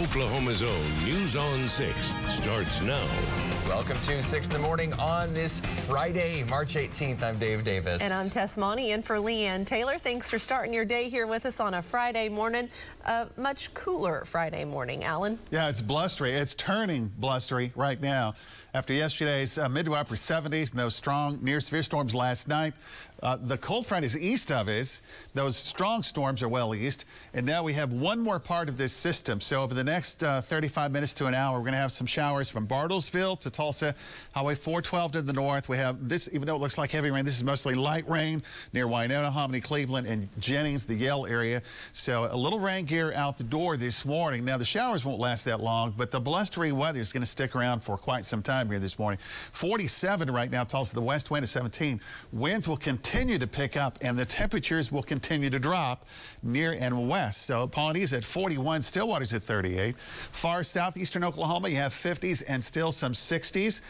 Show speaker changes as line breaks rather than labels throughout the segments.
Oklahoma's own News on 6 starts now.
Welcome to 6 in the morning on this Friday, March 18th. I'm Dave Davis.
And I'm Tess Money in for Leanne Taylor. Thanks for starting your day here with us on a Friday morning. A much cooler Friday morning, Alan.
Yeah, it's blustery. It's turning blustery right now. After yesterday's uh, mid to upper 70s and those strong near severe storms last night, uh, the cold front is east of us. Those strong storms are well east. And now we have one more part of this system. So over the next uh, 35 minutes to an hour, we're going to have some showers from Bartlesville to Tulsa, Highway 412 to the north. We have this, even though it looks like heavy rain, this is mostly light rain near Wynona, Hominy, Cleveland, and Jennings, the Yale area. So a little rain gear out the door this morning. Now the showers won't last that long, but the blustery weather is going to stick around for quite some time here this morning. 47 right now, Tulsa, the west wind is 17. Winds will continue to pick up, and the temperatures will continue to drop near and west. So Pawnee's at 41, Stillwater's at 38. Far southeastern Oklahoma, you have 50s and still some 60s.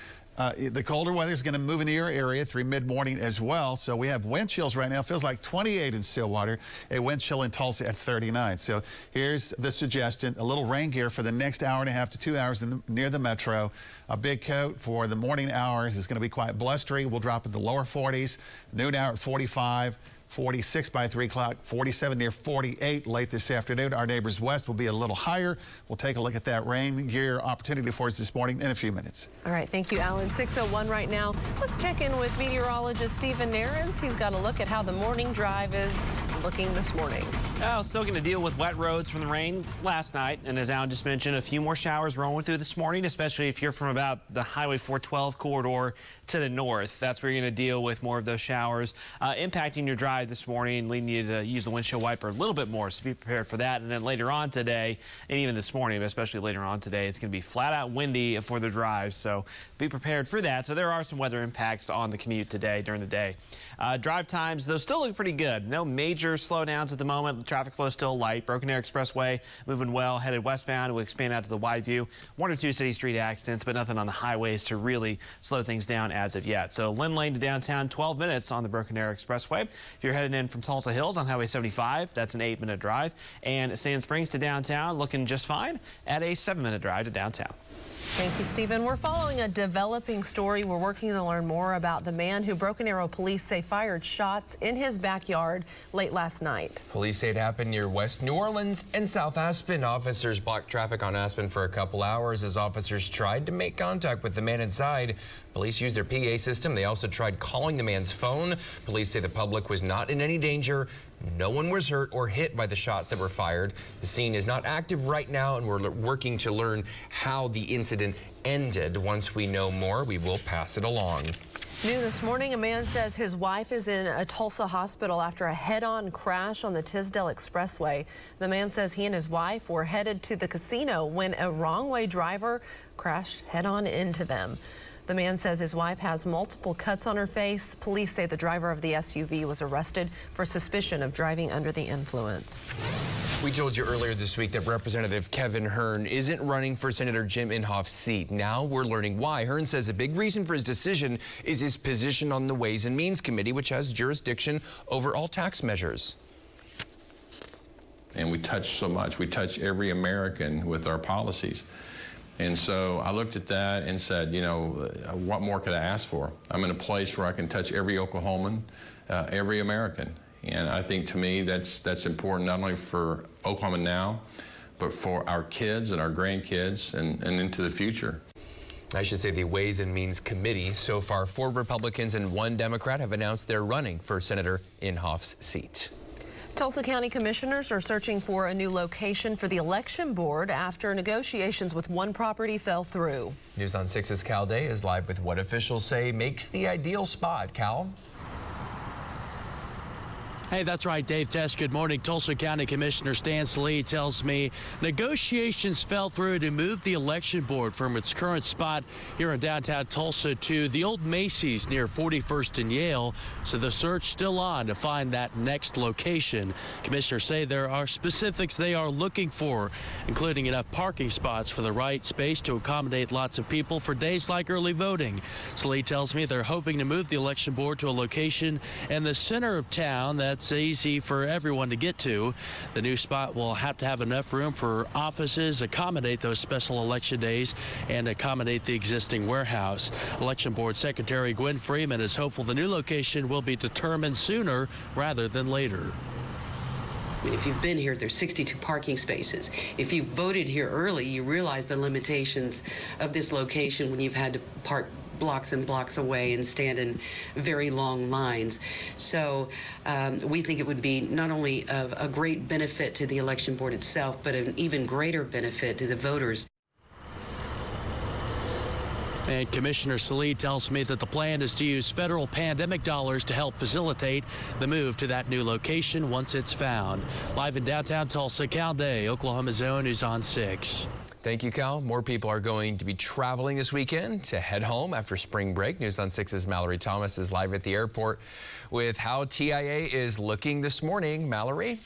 Uh, the colder weather is going to move into your area through mid-morning as well. So we have wind chills right now. Feels like 28 in Stillwater. A wind chill in Tulsa at 39. So here's the suggestion. A little rain gear for the next hour and a half to two hours the, near the metro. A big coat for the morning hours is going to be quite blustery. We'll drop in the lower 40s. Noon hour at 45. 46 by 3 o'clock, 47 near 48 late this afternoon. Our neighbors west will be a little higher. We'll take a look at that rain gear opportunity for us this morning in a few minutes.
All right, thank you, Alan. 601 right now. Let's check in with meteorologist Stephen Nehrenz. He's got a look at how the morning drive is looking this morning.
Well, still going to deal with wet roads from the rain last night. And as Alan just mentioned, a few more showers rolling through this morning, especially if you're from about the Highway 412 corridor to the north. That's where you're going to deal with more of those showers uh, impacting your drive this morning, leading you to use the windshield wiper a little bit more. So be prepared for that. And then later on today, and even this morning, but especially later on today, it's going to be flat out windy for the drive. So be prepared for that. So there are some weather impacts on the commute today during the day. Uh, drive times, though, still look pretty good. No major slowdowns at the moment. The traffic flow is still light. Broken Arrow Expressway moving well, headed westbound. We'll expand out to the wide view. One or two city street accidents, but nothing on the highways to really slow things down as of yet. So Lynn Lane to downtown, 12 minutes on the Broken Arrow Expressway. If you're heading in from Tulsa Hills on Highway 75, that's an eight minute drive. And Sand Springs to downtown, looking just fine at a seven minute drive to downtown.
Thank you, Stephen. We're following a developing story. We're working to learn more about the man who Broken Arrow police say fired shots in his backyard late last night.
Police say it happened near West New Orleans and South Aspen. Officers blocked traffic on Aspen for a couple hours as officers tried to make contact with the man inside. Police used their PA system. They also tried calling the man's phone. Police say the public was not in any danger. No one was hurt or hit by the shots that were fired. The scene is not active right now, and we're working to learn how the incident ended. Once we know more, we will pass it along.
New this morning, a man says his wife is in a Tulsa hospital after a head-on crash on the Tisdale Expressway. The man says he and his wife were headed to the casino when a wrong-way driver crashed head-on into them. The man says his wife has multiple cuts on her face. Police say the driver of the SUV was arrested for suspicion of driving under the influence.
We told you earlier this week that Representative Kevin Hern isn't running for Senator Jim Inhofe's seat. Now we're learning why. Hern says a big reason for his decision is his position on the Ways and Means Committee, which has jurisdiction over all tax measures.
And we touch so much. We touch every American with our policies. And so I looked at that and said, you know, uh, what more could I ask for? I'm in a place where I can touch every Oklahoman, uh, every American. And I think to me that's, that's important not only for Oklahoma now, but for our kids and our grandkids and, and into the future.
I should say the Ways and Means Committee. So far, four Republicans and one Democrat have announced they're running for Senator Inhofe's seat.
Tulsa County commissioners are searching for a new location for the election board after negotiations with one property fell through.
News on 6's Cal Day is live with what officials say makes the ideal spot. Cal?
Hey, that's right, Dave Tess. Good morning. Tulsa County Commissioner Stan Sallee tells me negotiations fell through to move the election board from its current spot here in downtown Tulsa to the old Macy's near 41st and Yale. So the search still on to find that next location. Commissioners say there are specifics they are looking for, including enough parking spots for the right space to accommodate lots of people for days like early voting. Sallee tells me they're hoping to move the election board to a location in the center of town that that's easy for everyone to get to. The new spot will have to have enough room for offices, accommodate those special election days, and accommodate the existing warehouse. Election Board Secretary Gwen Freeman is hopeful the new location will be determined sooner rather than later.
If you've been here, there's 62 parking spaces. If you voted here early, you realize the limitations of this location when you've had to park blocks and blocks away and stand in very long lines. So um, we think it would be not only of a great benefit to the election board itself, but an even greater benefit to the voters.
And Commissioner Sallee tells me that the plan is to use federal pandemic dollars to help facilitate the move to that new location once it's found. Live in downtown Tulsa, Cal Day, Oklahoma's own News on 6.
Thank you, Cal. More people are going to be traveling this weekend to head home after spring break. News on 6's Mallory Thomas is live at the airport with how TIA is looking this morning. Mallory?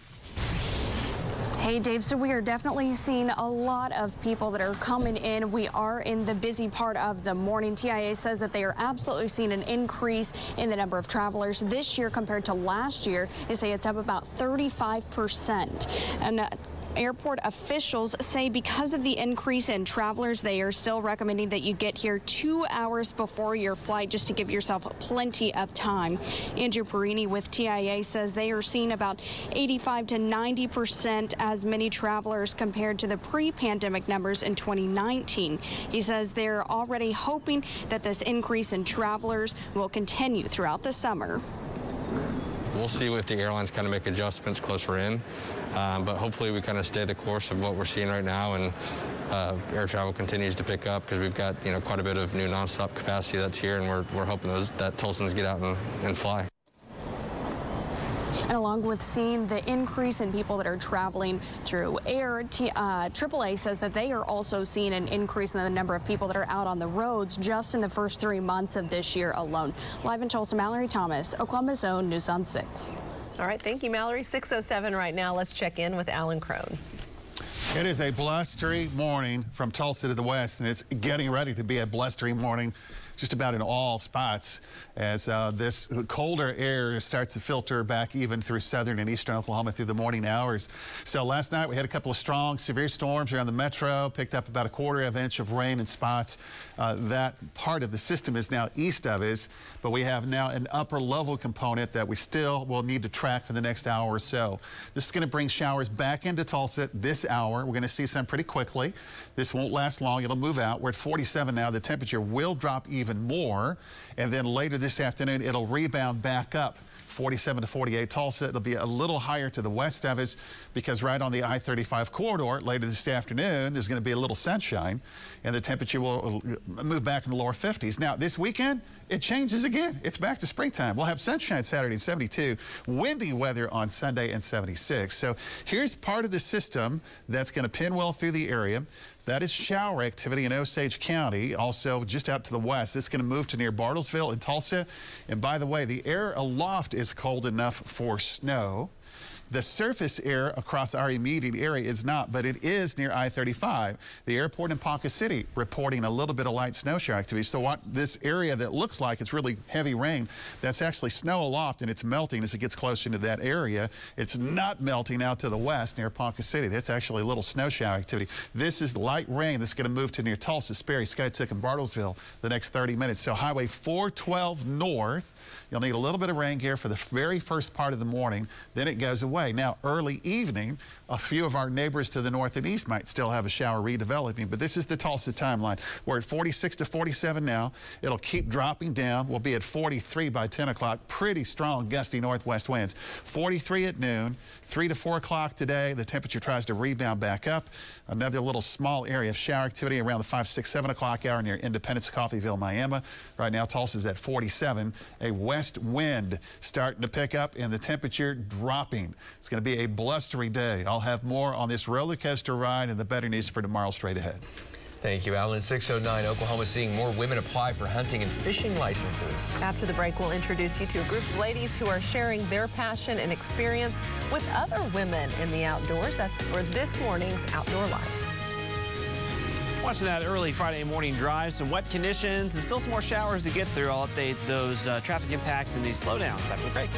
Hey, Dave. So we are definitely seeing a lot of people that are coming in. We are in the busy part of the morning. TIA says that they are absolutely seeing an increase in the number of travelers this year compared to last year. They say it's up about 35 percent. And uh, Airport officials say because of the increase in travelers, they are still recommending that you get here two hours before your flight just to give yourself plenty of time. Andrew Pierini with TIA says they are seeing about 85 to 90 percent as many travelers compared to the pre-pandemic numbers in 2019. He says they're already hoping that this increase in travelers will continue throughout the summer.
We'll see if the airlines kind of make adjustments closer in. Um, but hopefully we kind of stay the course of what we're seeing right now and uh, air travel continues to pick up because we've got you know quite a bit of new nonstop capacity that's here and we're, we're hoping those that Tulsans get out and, and fly.
And along with seeing the increase in people that are traveling through air, T, uh, AAA says that they are also seeing an increase in the number of people that are out on the roads just in the first three months of this year alone. Live in Tulsa, Mallory Thomas, Oklahoma's own News on 6.
All right, thank you, Mallory. 607 right now. Let's check in with Alan Crone.
It is a blustery morning from Tulsa to the west, and it's getting ready to be a blustery morning just about in all spots as uh, this colder air starts to filter back even through southern and eastern Oklahoma through the morning hours. So last night we had a couple of strong, severe storms around the metro, picked up about a quarter of an inch of rain in spots. Uh, that part of the system is now east of us, but we have now an upper level component that we still will need to track for the next hour or so. This is going to bring showers back into Tulsa this hour. We're going to see some pretty quickly. This won't last long. It'll move out. We're at 47 now. The temperature will drop even more. And then later this afternoon, it'll rebound back up. 47 to 48 Tulsa. It'll be a little higher to the west of us because right on the I-35 corridor later this afternoon, there's going to be a little sunshine and the temperature will uh, move back in the lower 50s. Now, this weekend, it changes again. It's back to springtime. We'll have sunshine Saturday 72, windy weather on Sunday and 76. So here's part of the system that's going to pin well through the area. That is shower activity in Osage County, also just out to the west. It's going to move to near Bartlesville and Tulsa. And by the way, the air aloft is cold enough for snow. The surface air across our immediate area is not, but it is near I-35. The airport in Ponca City reporting a little bit of light snow shower activity. So what this area that looks like it's really heavy rain, that's actually snow aloft and it's melting as it gets closer into that area. It's not melting out to the west near Ponca City. That's actually a little snow shower activity. This is light rain that's going to move to near Tulsa, Sperry, Skiatook, and Bartlesville the next 30 minutes. So Highway 412 north, you'll need a little bit of rain gear for the very first part of the morning. Then it goes away. Now, early evening, a few of our neighbors to the north and east might still have a shower redeveloping, but this is the Tulsa timeline. We're at 46 to 47 now. It'll keep dropping down. We'll be at 43 by 10 o'clock. Pretty strong gusty northwest winds. 43 at noon, 3 to 4 o'clock today. The temperature tries to rebound back up. Another little small area of shower activity around the 5, 6, 7 o'clock hour near Independence, Coffeyville, Miami. Right now, Tulsa's at 47. A west wind starting to pick up and the temperature dropping. It's going to be a blustery day. I'll have more on this roller coaster ride and the better news for tomorrow straight ahead.
Thank you, Alan. 609, Oklahoma seeing more women apply for hunting and fishing licenses.
After the break, we'll introduce you to a group of ladies who are sharing their passion and experience with other women in the outdoors. That's for this morning's Outdoor Life.
Watching that early Friday morning drive, some wet conditions and still some more showers to get through. I'll update those uh, traffic impacts and these slowdowns after the break.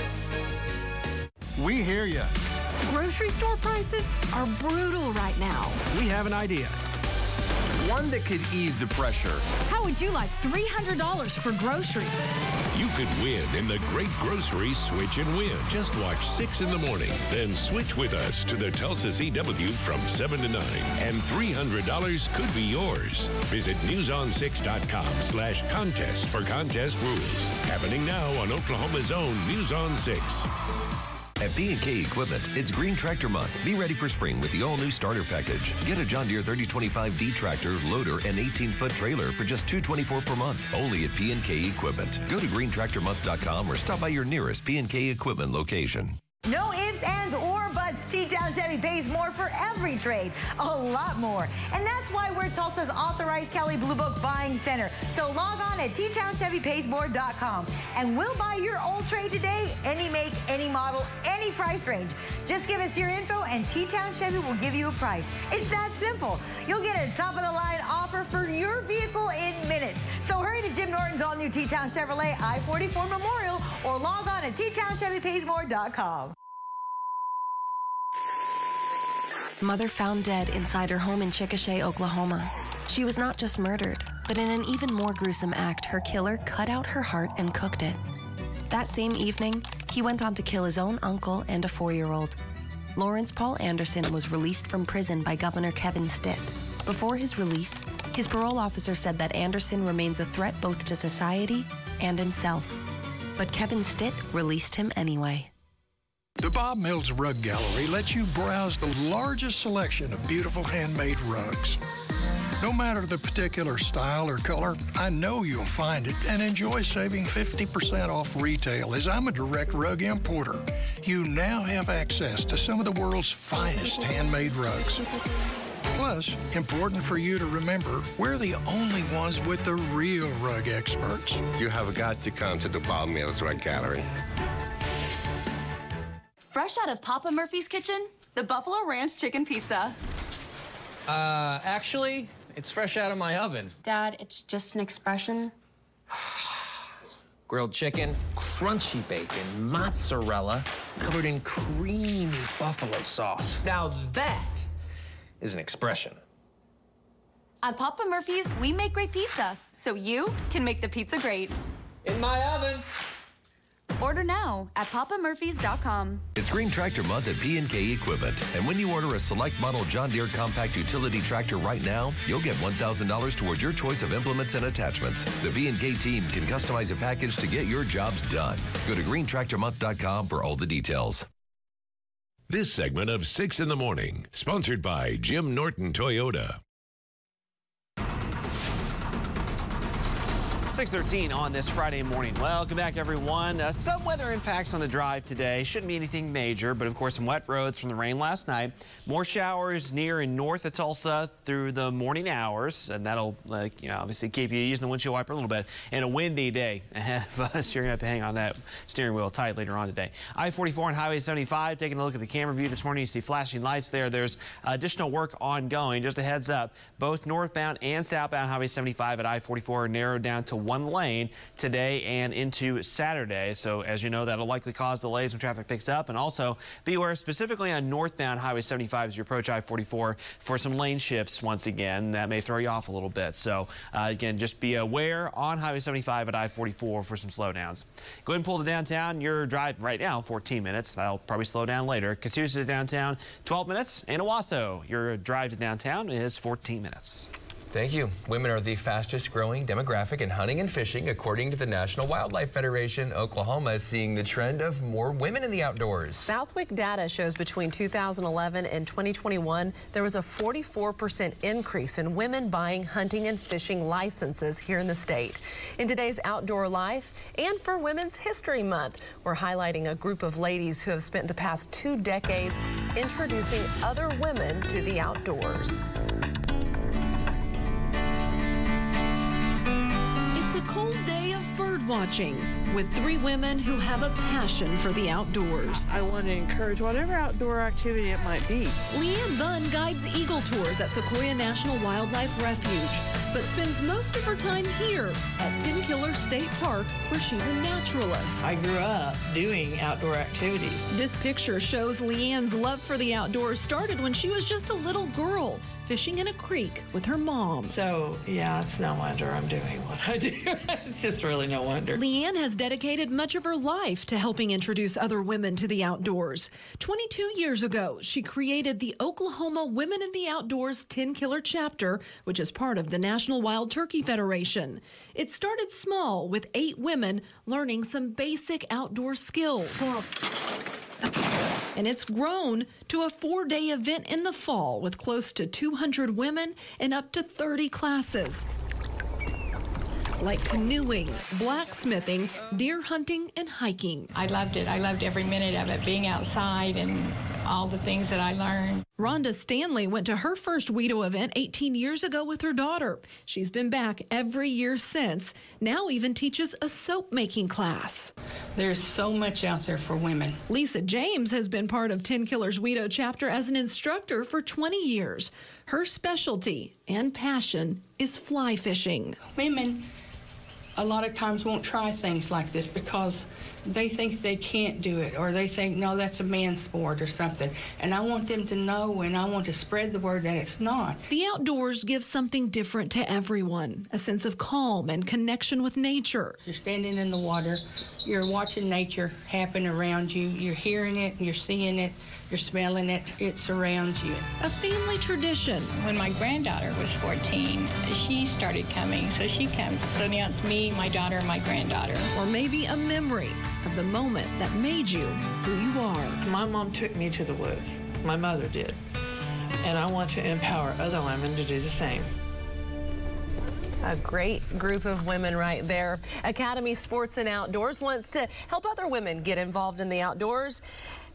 We hear you.
Grocery store prices are brutal right now.
We have an idea. One that could ease the pressure.
How would you like $300 for groceries?
You could win in the Great Grocery Switch and Win. Just watch 6 in the morning, then switch with us to the Tulsa CW from 7 to 9, and $300 could be yours. Visit newson6.com slash contest for contest rules. Happening now on Oklahoma's own News on 6.
At P&K Equipment, it's Green Tractor Month. Be ready for spring with the all-new starter package. Get a John Deere 3025D tractor, loader, and 18-foot trailer for just 224 per month. Only at P&K Equipment. Go to greentractormonth.com or stop by your nearest P&K Equipment location.
No ifs, ands, or T-Town Chevy pays more for every trade. A lot more. And that's why we're Tulsa's authorized Kelley Blue Book buying center. So log on at ttownchevypaysmore.com and we'll buy your old trade today, any make, any model, any price range. Just give us your info and T-Town Chevy will give you a price. It's that simple. You'll get a top-of-the-line offer for your vehicle in minutes. So hurry to Jim Norton's all-new T-Town Chevrolet I-44 Memorial or log on at ttownchevypaysmore.com.
Mother found dead inside her home in Chickasha, Oklahoma. She was not just murdered, but in an even more gruesome act, her killer cut out her heart and cooked it. That same evening, he went on to kill his own uncle and a four year old. Lawrence Paul Anderson was released from prison by Governor Kevin Stitt. Before his release, his parole officer said that Anderson remains a threat both to society and himself. But Kevin Stitt released him anyway.
The Bob Mills Rug Gallery lets you browse the largest selection of beautiful handmade rugs. No matter the particular style or color, I know you'll find it and enjoy saving 50% off retail as I'm a direct rug importer. You now have access to some of the world's finest handmade rugs. Plus, important for you to remember, we're the only ones with the real rug experts.
You have got to come to the Bob Mills Rug Gallery.
Fresh out of Papa Murphy's kitchen, the Buffalo Ranch Chicken Pizza.
Uh, actually, it's fresh out of my oven.
Dad, it's just an expression.
Grilled chicken, crunchy bacon, mozzarella, covered in creamy buffalo sauce. Now that is an expression.
At Papa Murphy's, we make great pizza, so you can make the pizza great.
In my oven.
Order now at papamurphys.com.
It's Green Tractor Month at P&K Equipment. And when you order a select model John Deere compact utility tractor right now, you'll get $1,000 towards your choice of implements and attachments. The P&K team can customize a package to get your jobs done. Go to greentractormonth.com for all the details.
This segment of 6 in the Morning, sponsored by Jim Norton Toyota.
613 on this Friday morning. Welcome back, everyone. Uh, some weather impacts on the drive today. Shouldn't be anything major, but of course, some wet roads from the rain last night. More showers near and north of Tulsa through the morning hours, and that'll, you know, obviously keep you using the windshield wiper a little bit. And a windy day ahead of us. You're going to have to hang on that steering wheel tight later on today. I-44 and Highway 75, taking a look at the camera view this morning. You see flashing lights there. There's additional work ongoing. Just a heads up, both northbound and southbound Highway 75 at I-44 are narrowed down to one lane today and into Saturday. So as you know, that'll likely cause delays when traffic picks up. And also beware specifically on northbound Highway 75 as you approach I-44 for some lane shifts once again. That may throw you off a little bit. So uh, again, just be aware on Highway 75 at I-44 for some slowdowns. Go ahead and pull to downtown. Your drive right now, 14 minutes. I'll probably slow down later. Catoosa to downtown, 12 minutes. And Owasso, your drive to downtown is 14 minutes.
Thank you. Women are the fastest growing demographic in hunting and fishing. According to the National Wildlife Federation, Oklahoma is seeing the trend of more women in the outdoors.
Southwick data shows between 2011 and 2021, there was a 44% increase in women buying hunting and fishing licenses here in the state. In today's Outdoor Life and for Women's History Month, we're highlighting a group of ladies who have spent the past two decades introducing other women to the outdoors.
Watching with three women who have a passion for the outdoors.
I want to encourage whatever outdoor activity it might be.
Leanne Bunn guides eagle tours at Sequoyah National Wildlife Refuge. but spends most of her time here at Tenkiller State Park, where she's a naturalist.
I grew up doing outdoor activities.
This picture shows Leanne's love for the outdoors started when she was just a little girl, fishing in a creek with her mom.
So, yeah, it's no wonder I'm doing what I do. it's just really no wonder.
Leanne has dedicated much of her life to helping introduce other women to the outdoors. 22 years ago, she created the Oklahoma Women in the Outdoors Tenkiller chapter, which is part of the National Wild Turkey Federation. It started small with eight women learning some basic outdoor skills. And it's grown to a four day event in the fall with close to 200 women and up to 30 classes like canoeing, blacksmithing, deer hunting, and hiking.
I loved it. I loved every minute of it, being outside and all the things that I learned.
Rhonda Stanley went to her first WIDO event 18 years ago with her daughter. She's been back every year since, now even teaches a soap making class.
There's so much out there for women.
Lisa James has been part of Tenkiller's WIDO chapter as an instructor for 20 years. Her specialty and passion is fly fishing.
Women a lot of times won't try things like this because they think they can't do it or they think, no, that's a man's sport or something. And I want them to know and I want to spread the word that it's not.
The outdoors give something different to everyone a sense of calm and connection with nature.
You're standing in the water, you're watching nature happen around you, you're hearing it, you're seeing it. You're smelling it. It surrounds you.
A family tradition.
When my granddaughter was 14, she started coming. So she comes. So now it's me, my daughter, and my granddaughter.
Or maybe a memory of the moment that made you who you are.
My mom took me to the woods. My mother did. And I want to empower other women to do the same.
A great group of women right there. Academy Sports and Outdoors wants to help other women get involved in the outdoors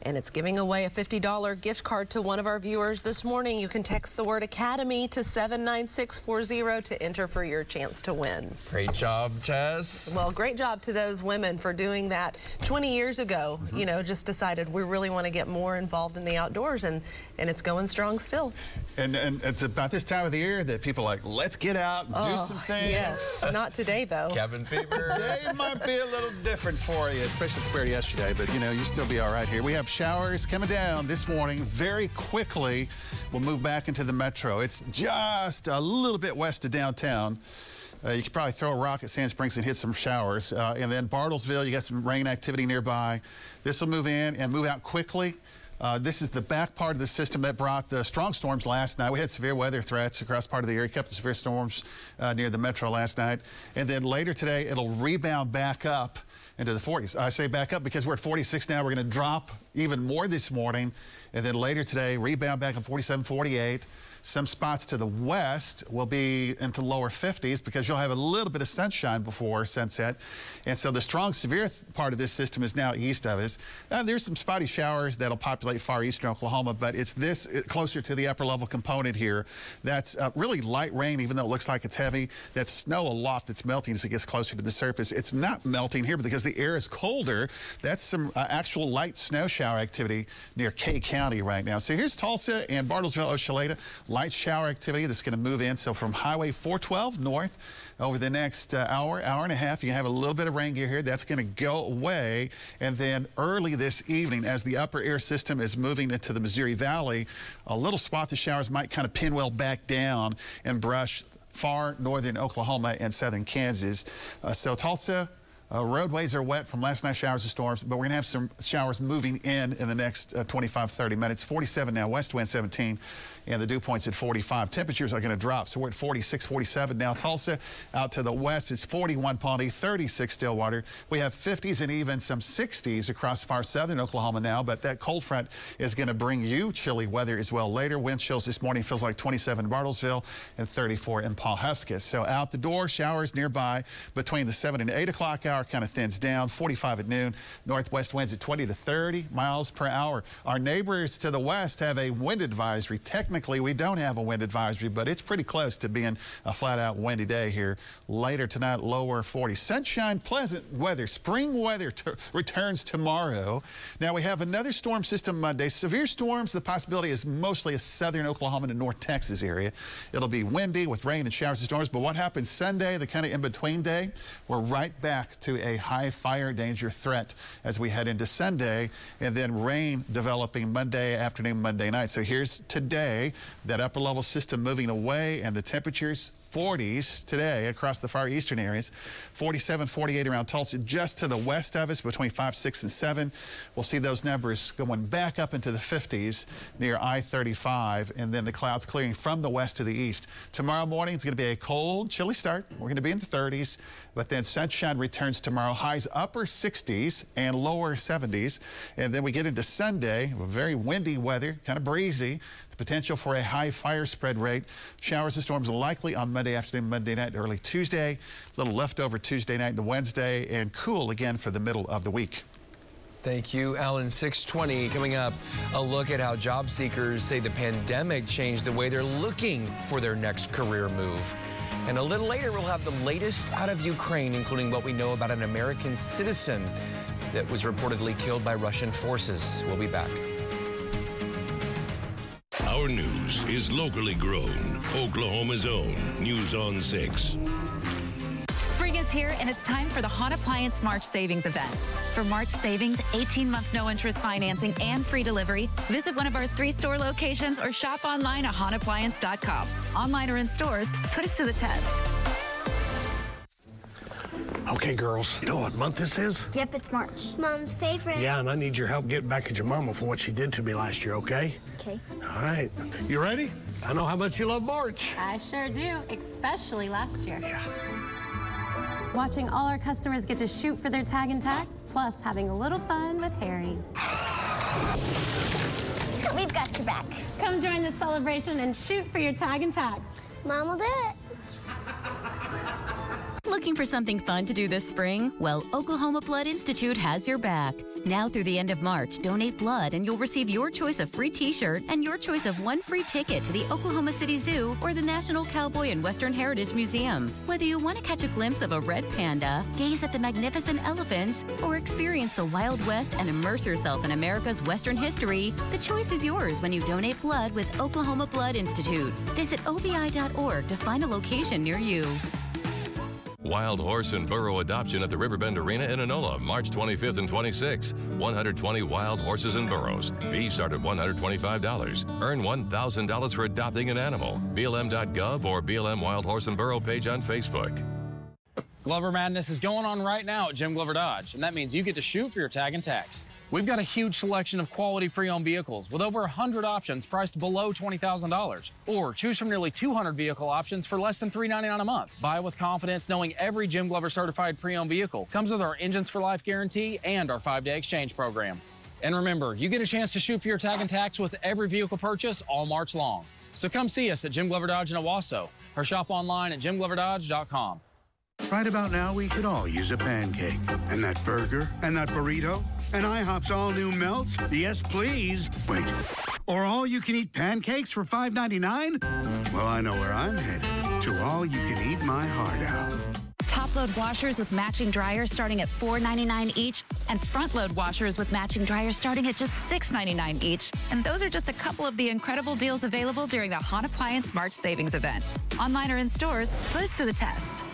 and it's giving away a $50 gift card to one of our viewers this morning. You can text the word Academy to 79640 to enter for your chance to win.
Great job, Tess.
Well, great job to those women for doing that 20 years ago. Mm -hmm. You know, just decided we really want to get more involved in the outdoors, and, and it's going strong still.
And, and it's about this time of the year that people are like, let's get out and oh, do some things.
Yes, not today, though.
Cabin fever.
today might be a little different for you, especially compared to yesterday, but, you know, you'll still be all right here. We have showers coming down this morning very quickly. We'll move back into the metro. It's just a little bit west of downtown. Uh, you could probably throw a rock at Sand Springs and hit some showers. Uh, and then Bartlesville, you got some rain activity nearby. This will move in and move out quickly. Uh, this is the back part of the system that brought the strong storms last night. We had severe weather threats across part of the area, kept the severe storms uh, near the metro last night. And then later today, it'll rebound back up into the 40s. I say back up because we're at 46 now. We're going to drop even more this morning. And then later today, rebound back at 47, 48. Some spots to the west will be into lower 50s because you'll have a little bit of sunshine before sunset. And so the strong, severe part of this system is now east of us. Now, there's some spotty showers that'll populate far eastern Oklahoma, but it's this closer to the upper level component here. That's uh, really light rain, even though it looks like it's heavy. That's snow aloft that's melting as it gets closer to the surface. It's not melting here because the air is colder. That's some uh, actual light snow shower activity near Kay County right now. So here's Tulsa and Bartlesville, Oshaleta light shower activity that's going to move in. So from Highway 412 north over the next uh, hour, hour and a half, you have a little bit of rain gear here. That's going to go away. And then early this evening, as the upper air system is moving into the Missouri Valley, a little spot the showers might kind of pinwheel back down and brush far northern Oklahoma and southern Kansas. Uh, so Tulsa, uh, roadways are wet from last night's showers and storms, but we're going to have some showers moving in in the next uh, 25, 30 minutes. 47 now, west wind 17 and the dew point's at 45. Temperatures are going to drop, so we're at 46, 47 now. Tulsa out to the west, it's 41 Pawnee, 36 Stillwater. We have 50s and even some 60s across far southern Oklahoma now, but that cold front is going to bring you chilly weather as well later. Wind chills this morning feels like 27 in Bartlesville and 34 in Pawhuskis. So out the door, showers nearby between the 7 and 8 o'clock hour. kind of thins down. 45 at noon. Northwest winds at 20 to 30 miles per hour. Our neighbors to the west have a wind advisory. Technically, we don't have a wind advisory, but it's pretty close to being a flat out windy day here. Later tonight, lower 40. Sunshine, pleasant weather. Spring weather returns tomorrow. Now, we have another storm system Monday. Severe storms, the possibility is mostly a southern Oklahoma and North Texas area. It'll be windy with rain and showers and storms. But what happens Sunday, the kind of in between day, we're right back to a high fire danger threat as we head into Sunday. And then rain developing Monday afternoon, Monday night. So here's today that upper level system moving away and the temperatures 40s today across the far eastern areas. 47, 48 around Tulsa, just to the west of us, between 5, 6, and 7. We'll see those numbers going back up into the 50s near I-35, and then the clouds clearing from the west to the east. Tomorrow morning, it's going to be a cold, chilly start. We're going to be in the 30s, but then sunshine returns tomorrow. Highs upper 60s and lower 70s. And then we get into Sunday, very windy weather, kind of breezy. Potential for a high fire spread rate. Showers and storms likely on Monday afternoon, Monday night, early Tuesday. A little leftover Tuesday night into Wednesday, and cool again for the middle of the week.
Thank you, Alan. 620 coming up. A look at how job seekers say the pandemic changed the way they're looking for their next career move. And a little later, we'll have the latest out of Ukraine, including what we know about an American citizen that was reportedly killed by Russian forces. We'll be back.
Our news is locally grown, Oklahoma's own News on 6.
Spring is here and it's time for the Hahn Appliance March Savings event. For March savings, 18-month no-interest financing and free delivery, visit one of our three store locations or shop online at hahnappliance.com. Online or in stores, put us to the test.
Okay, girls, you know what month this is?
Yep, it's March. Mom's favorite.
Yeah, and I need your help getting back at your mama for what she did to me last year, okay?
Okay.
All right. You ready? I know how much you love March.
I sure do, especially last year. Yeah. Watching all our customers get to shoot for their tag and tax, plus having a little fun with Harry.
We've got your back.
Come join the celebration and shoot for your tag and tax.
Mom will do it.
Looking for something fun to do this spring? Well, Oklahoma Blood Institute has your back. Now through the end of March, donate blood and you'll receive your choice of free t-shirt and your choice of one free ticket to the Oklahoma City Zoo or the National Cowboy and Western Heritage Museum. Whether you want to catch a glimpse of a red panda, gaze at the magnificent elephants, or experience the Wild West and immerse yourself in America's Western history, the choice is yours when you donate blood with Oklahoma Blood Institute. Visit obi.org to find a location near you.
Wild Horse and Burro Adoption at the Riverbend Arena in Enola, March 25th and 26th. 120 wild horses and burros. Fees start at $125. Earn $1,000 for adopting an animal. BLM.gov or BLM Wild Horse and Burro page on Facebook.
Glover Madness is going on right now at Jim Glover Dodge, and that means you get to shoot for your tag and tax. We've got a huge selection of quality pre-owned vehicles with over 100 options priced below $20,000. Or choose from nearly 200 vehicle options for less than 399 a month. Buy with confidence knowing every Jim Glover certified pre-owned vehicle comes with our Engines for Life guarantee and our five-day exchange program. And remember, you get a chance to shoot for your tag and tax with every vehicle purchase all March long. So come see us at Jim Glover Dodge in Owasso or shop online at jimgloverdodge.com.
Right about now, we could all use a pancake. And that burger, and that burrito, and IHOP's all new melts. Yes, please. Wait. Or all you can eat pancakes for $5.99? Well, I know where I'm headed. To all you can eat my heart out.
Top load washers with matching dryers starting at $4.99 each, and front load washers with matching dryers starting at just $6.99 each. And those are just a couple of the incredible deals available during the Hahn Appliance March Savings event. Online or in stores, put us to the test.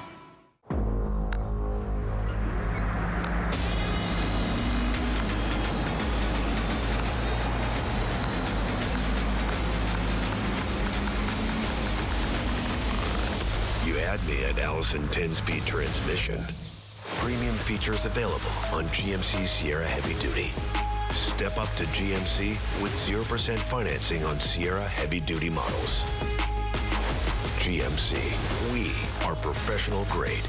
At Allison 10-speed transmission. Premium features available on GMC Sierra Heavy Duty. Step up to GMC with 0% financing on Sierra Heavy Duty models. GMC, we are professional grade.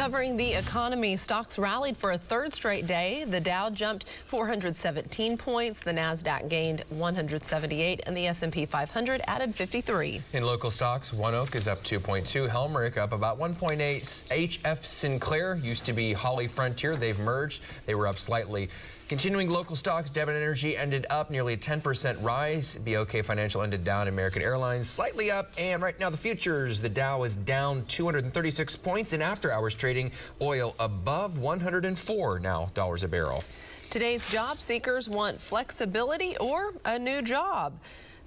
Covering the economy, stocks rallied for a third straight day. The Dow jumped 417 points, the Nasdaq gained 178, and the S&P 500 added 53.
In local stocks, ONEOK is up 2.2, Helmerich up about 1.8, HF Sinclair used to be Holly Frontier. They've merged. They were up slightly. Continuing local stocks, Devon Energy ended up nearly a 10% rise. BOK Financial ended down. American Airlines slightly up. And right now, the futures, the Dow is down 236 points. In after hours trading, oil above 104 now dollars a barrel.
Today's job seekers want flexibility or a new job.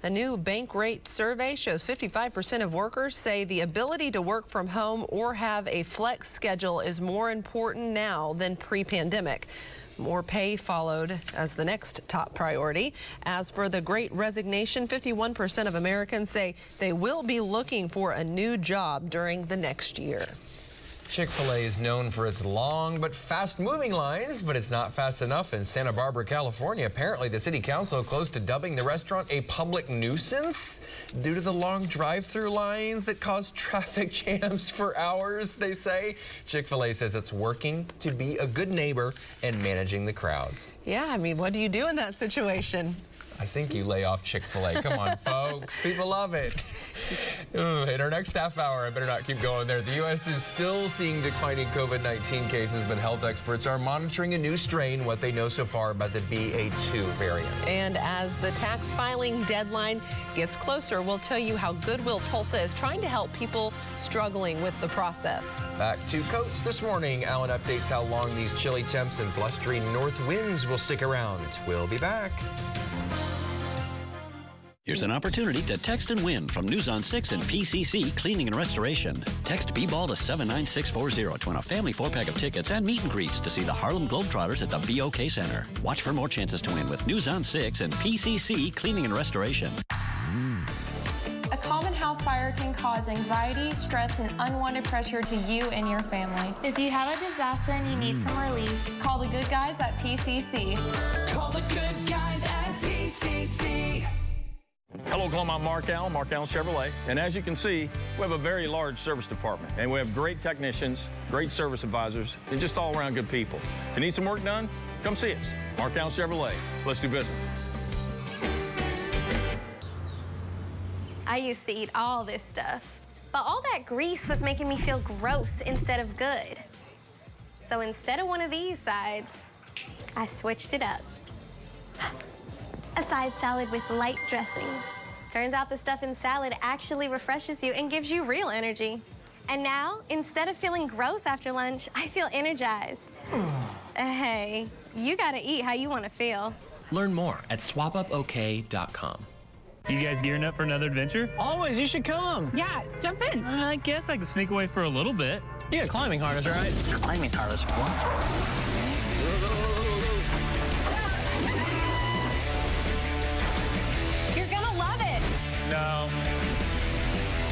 A new Bankrate survey shows 55% of workers say the ability to work from home or have a flex schedule is more important now than pre-pandemic. More pay followed as the next top priority. As for the great resignation, 51% of Americans say they will be looking for a new job during the next year.
Chick fil A is known for its long but fast moving lines, but it's not fast enough in Santa Barbara, California. Apparently, the city council close to dubbing the restaurant a public nuisance due to the long drive through lines that cause traffic jams for hours, they say. Chick fil A says it's working to be a good neighbor and managing the crowds.
Yeah, I mean, what do you do in that situation?
I think you lay off Chick fil A. Come on, folks. People love it. Ooh, in our next half hour, I better not keep going there. The U.S. is still seeing declining COVID 19 cases, but health experts are monitoring a new strain, what they know so far about the BA2 variant.
And as the tax filing deadline gets closer, we'll tell you how Goodwill Tulsa is trying to help people struggling with the process.
Back to Coats this morning. Alan updates how long these chilly temps and blustery north winds will stick around. We'll be back.
Here's an opportunity to text and win from News on 6 and PCC Cleaning and Restoration. Text B-Ball to 79640 to win a family four-pack of tickets and meet and greets to see the Harlem Globetrotters at the BOK Center. Watch for more chances to win with News on 6 and PCC Cleaning and Restoration.
A common house fire can cause anxiety, stress, and unwanted pressure to you and your family.
If you have a disaster and you need some relief,
call the good guys at PCC.
Call the good guys at PCC.
Hello. I'm Mark Allen, Mark Allen Chevrolet. And as you can see, we have a very large service department. And we have great technicians, great service advisors, and just all around good people. If you need some work done, come see us. Mark Allen Chevrolet. Let's do business.
I used to eat all this stuff, but all that grease was making me feel gross instead of good. So instead of one of these sides, I switched it up. A side salad with light dressing. Turns out the stuff in salad actually refreshes you and gives you real energy. And now, instead of feeling gross after lunch, I feel energized. hey, you gotta eat how you wanna feel.
Learn more at swapupok.com.
You guys gearing up for another adventure?
Always, you should come.
Yeah, jump in.
Uh, I guess I could sneak away for a little bit.
You got climbing harness, right?
Climbing harness, what? No.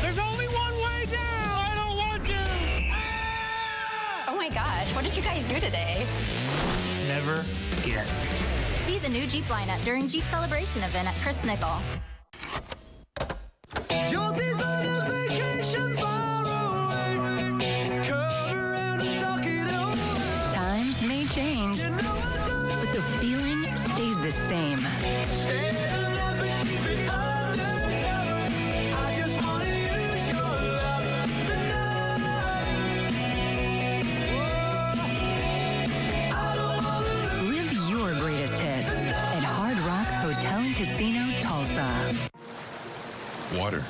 There's only one way down. I don't want to. Ah!
Oh my gosh, what did you guys do today?
Never get.
See the new Jeep lineup during Jeep Celebration event at Chris
Nikel. Casino Tulsa.
Water,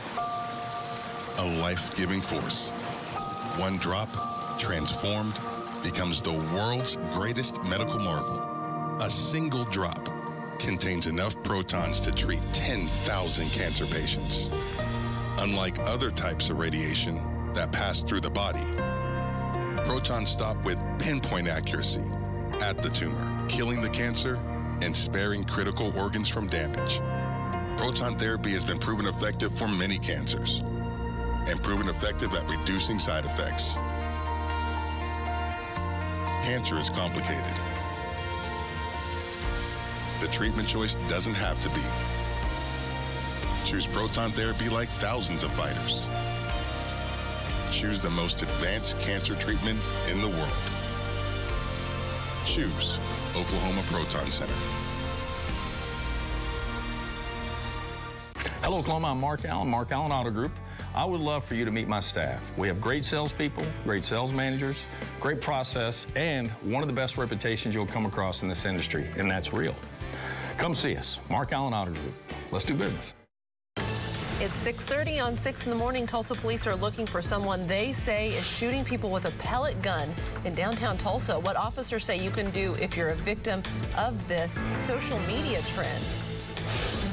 a life giving force. One drop, transformed, becomes the world's greatest medical marvel. A single drop contains enough protons to treat 10,000 cancer patients. Unlike other types of radiation that pass through the body, protons stop with pinpoint accuracy at the tumor, killing the cancer and sparing critical organs from damage. Proton therapy has been proven effective for many cancers and proven effective at reducing side effects. Cancer is complicated. The treatment choice doesn't have to be. Choose proton therapy like thousands of fighters. choose the most advanced cancer treatment in the world. Choose Oklahoma Proton Center.
Hello, Oklahoma. I'm Mark Allen, Mark Allen Auto Group. I would love for you to meet my staff. We have great salespeople, great sales managers, great process, and one of the best reputations you'll come across in this industry, and that's real. Come see us, Mark Allen Auto Group. Let's do business.
It's 6:30 on 6 in the morning. Tulsa police are looking for someone they say is shooting people with a pellet gun in downtown Tulsa. What officers say you can do if you're a victim of this social media trend.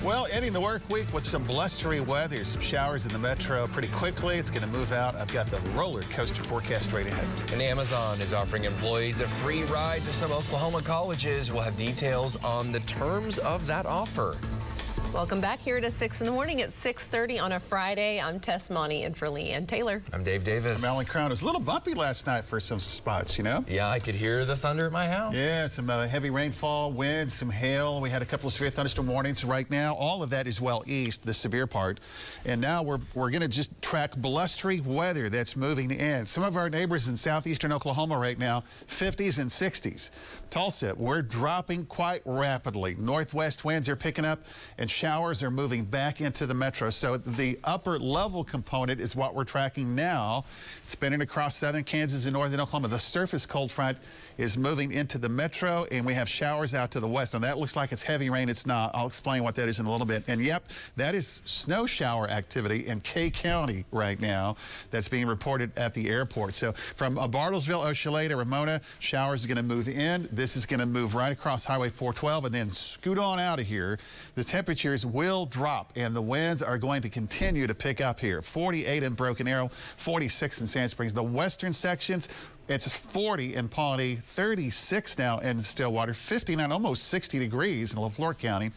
Well, ending the work week with some blustery weather, some showers in the metro pretty quickly. It's going to move out. I've got the roller coaster forecast straight ahead.
And Amazon is offering employees a free ride to some Oklahoma colleges. We'll have details on the terms of that offer.
Welcome back here to 6 in the morning at 6.30 on a Friday. I'm Tess Monty and for Leanne Taylor.
I'm Dave Davis.
I'm Alan Crone. It was a little bumpy last night for some spots, you know?
Yeah, I could hear the thunder at my house.
Yeah, some uh, heavy rainfall, winds, some hail. We had a couple of severe thunderstorm warnings. Right now, all of that is well east, the severe part. And now we're, we're going to just track blustery weather that's moving in. Some of our neighbors in southeastern Oklahoma right now, 50s and 60s. Tulsa, we're dropping quite rapidly. Northwest winds are picking up, and showers are moving back into the metro. So the upper level component is what we're tracking now. It's spinning across southern Kansas and northern Oklahoma. The surface cold front is moving into the metro, and we have showers out to the west. And that looks like it's heavy rain. It's not. I'll explain what that is in a little bit. And yep, that is snow shower activity in Kay County right now that's being reported at the airport. So from uh, Bartlesville, Oshale to Ramona, showers are going to move in. This is going to move right across Highway 412 and then scoot on out of here. The temperatures will drop, and the winds are going to continue to pick up here. 48 in Broken Arrow, 46 in Sand Springs. The western sections, it's 40 in Pawnee, 36 now in Stillwater, 59, almost 60 degrees in LeFlore County.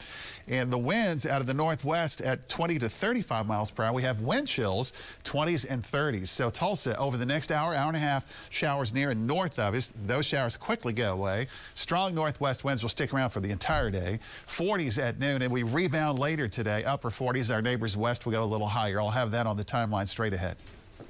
And the winds out of the northwest at 20 to 35 miles per hour. We have wind chills, 20s and 30s. So Tulsa, over the next hour, hour and a half, showers near and north of us. Those showers quickly go away. Strong northwest winds will stick around for the entire day. 40s at noon, and we rebound later today. Upper 40s. Our neighbors west will go a little higher. I'll have that on the timeline straight ahead.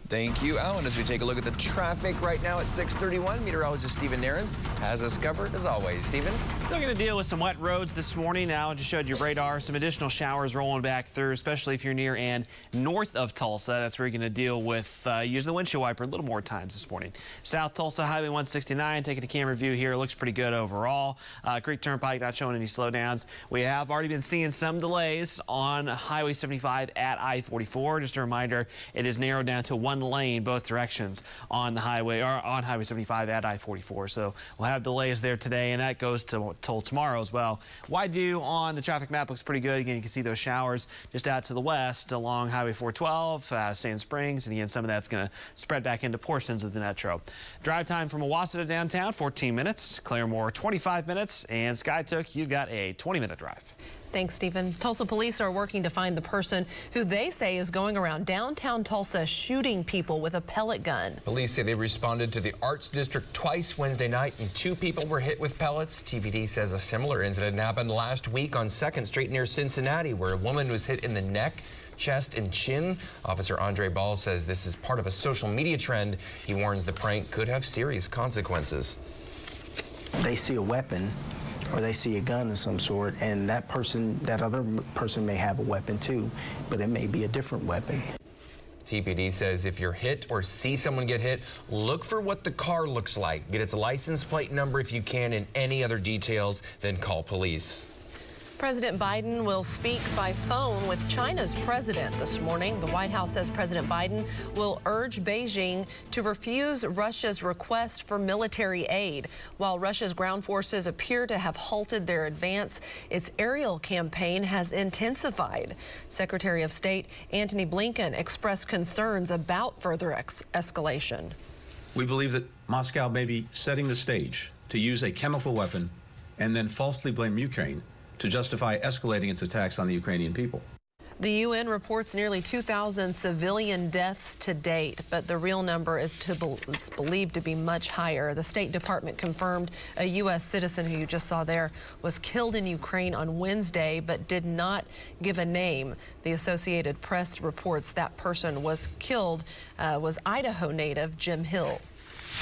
Thank you, Alan. As we take a look at the traffic right now at 631, meteorologist Stephen Nehrenz has us covered as always. Stephen?
Still going to deal with some wet roads this morning. Alan just showed you radar. Some additional showers rolling back through, especially if you're near and north of Tulsa. That's where you're going to deal with, uh, use the windshield wiper a little more times this morning. South Tulsa Highway 169, taking a camera view here. Looks pretty good overall. Uh, Creek Turnpike not showing any slowdowns. We have already been seeing some delays on Highway 75 at I-44. Just a reminder, it is narrowed down to one lane both directions on the highway or on Highway 75 at I-44. So we'll have delays there today, and that goes to till tomorrow as well. Wide view on the traffic map looks pretty good. Again, you can see those showers just out to the west along Highway 412, uh, Sand Springs, and again, some of that's going to spread back into portions of the metro. Drive time from Owasso to downtown, 14 minutes. Claremore, 25 minutes, and Skiatook, you've got a 20-minute drive.
Thanks, Stephen. Tulsa police are working to find the person who they say is going around downtown Tulsa shooting people with a pellet gun.
Police say they responded to the Arts District twice Wednesday night, and two people were hit with pellets. TPD says a similar incident happened last week on 2nd Street near Cincinnati, where a woman was hit in the neck chest and chin. Officer Andre Ball says this is part of a social media trend. He warns the prank could have serious consequences.
they see a weapon or they see a gun of some sort and that person that other person may have a weapon too but it may be a different weapon
TPD says if you're hit or see someone get hit, look for what the car looks like. Get its license plate number if you can and any other details, then call police.
President Biden will speak by phone with China's president this morning. The White House says President Biden will urge Beijing to refuse Russia's request for military aid. While Russia's ground forces appear to have halted their advance, its aerial campaign has intensified. Secretary of State Antony Blinken expressed concerns about further ex- escalation.
We believe that Moscow may be setting the stage to use a chemical weapon and then falsely blame Ukraine to justify escalating its attacks on the Ukrainian people.
The UN reports nearly 2,000 civilian deaths to date, but the real number is, to be, is believed to be much higher. The State Department confirmed a U.S. citizen who you just saw there was killed in Ukraine on Wednesday, but did not give a name. The Associated Press reports that person was killed uh, was Idaho native Jim Hill.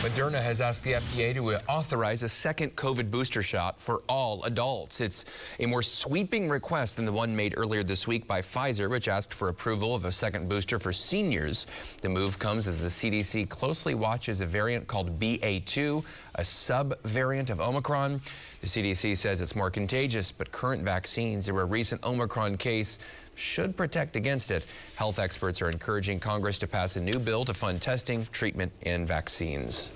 Moderna has asked the FDA to authorize a second COVID booster shot for all adults. It's a more sweeping request than the one made earlier this week by Pfizer, which asked for approval of a second booster for seniors. The move comes as the CDC closely watches a variant called BA2, a sub-variant of Omicron. The CDC says it's more contagious, but current vaccines or a recent Omicron case should protect against it. Health experts are encouraging Congress to pass a new bill to fund testing, treatment, and vaccines.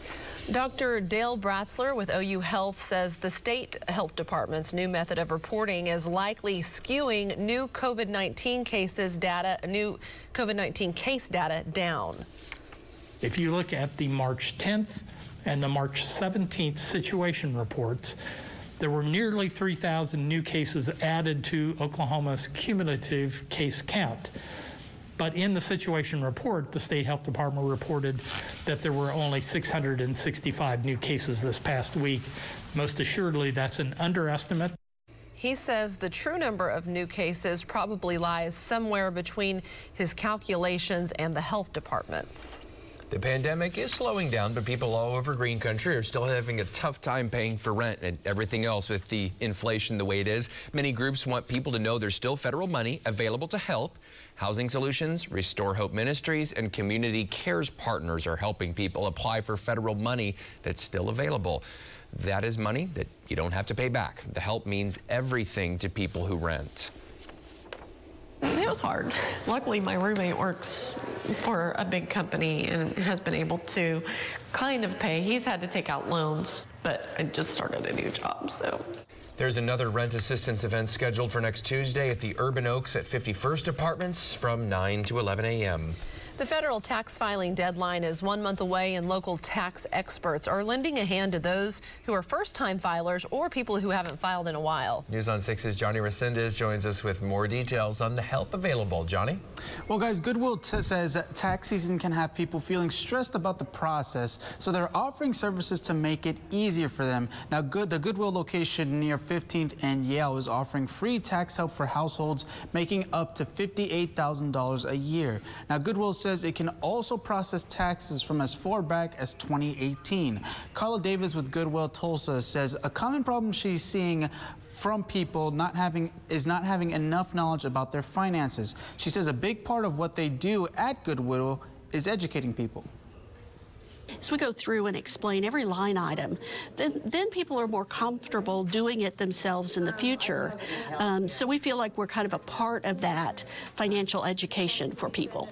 Dr. Dale Bratzler with OU Health says the state health department's new method of reporting is likely skewing new COVID-19 cases data, new COVID-19 case data down.
If you look at the March 10th and the March 17th situation reports, there were nearly 3,000 new cases added to Oklahoma's cumulative case count. But in the situation report, the state health department reported that there were only 665 new cases this past week. Most assuredly, that's an underestimate.
He says the true number of new cases probably lies somewhere between his calculations and the health department's.
The pandemic is slowing down, but people all over Green Country are still having a tough time paying for rent and everything else with the inflation the way it is. Many groups want people to know there's still federal money available to help. Housing Solutions, Restore Hope Ministries, and Community Cares Partners are helping people apply for federal money that's still available. That is money that you don't have to pay back. The help means everything to people who rent.
It was hard. Luckily, my roommate works for a big company and has been able to kind of pay. He's had to take out loans, but I just started a new job, so.
There's another rent assistance event scheduled for next Tuesday at the Urban Oaks at 51st Apartments from 9 to 11 a.m.
The federal tax filing deadline is one month away, and local tax experts are lending a hand to those who are first time filers or people who haven't filed in a while.
News on 6's Johnny Resendez joins us with more details on the help available. Johnny?
Well, guys, Goodwill t- says tax season can have people feeling stressed about the process, so they're offering services to make it easier for them. Now, good, the Goodwill location near 15th and Yale is offering free tax help for households making up to $58,000 a year. Now, Goodwill says it can also process taxes from as far back as 2018. Carla Davis with Goodwill Tulsa says a common problem she's seeing from people not having is not having enough knowledge about their finances. She says a big part of what they do at Goodwill is educating people.
As we go through and explain every line item, then, then people are more comfortable doing it themselves in the future. Um, so we feel like we're kind of a part of that financial education for people.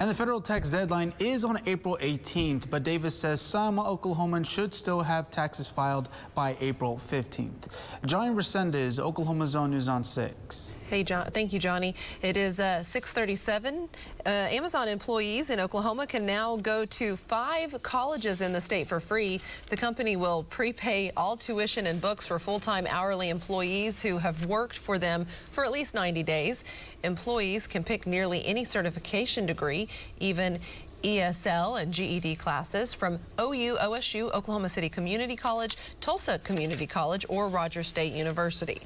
And the federal tax deadline is on April 18th, but Davis says some Oklahomans should still have taxes filed by April 15th. Johnny Resendez, Oklahoma's Own News on 6.
Hey, John. Thank you, Johnny. It is uh, 637. Uh, Amazon employees in Oklahoma can now go to five colleges in the state for free. The company will prepay all tuition and books for full-time hourly employees who have worked for them for at least 90 days. Employees can pick nearly any certification degree, even ESL and GED classes from OU, OSU, Oklahoma City Community College, Tulsa Community College, or Rogers State University.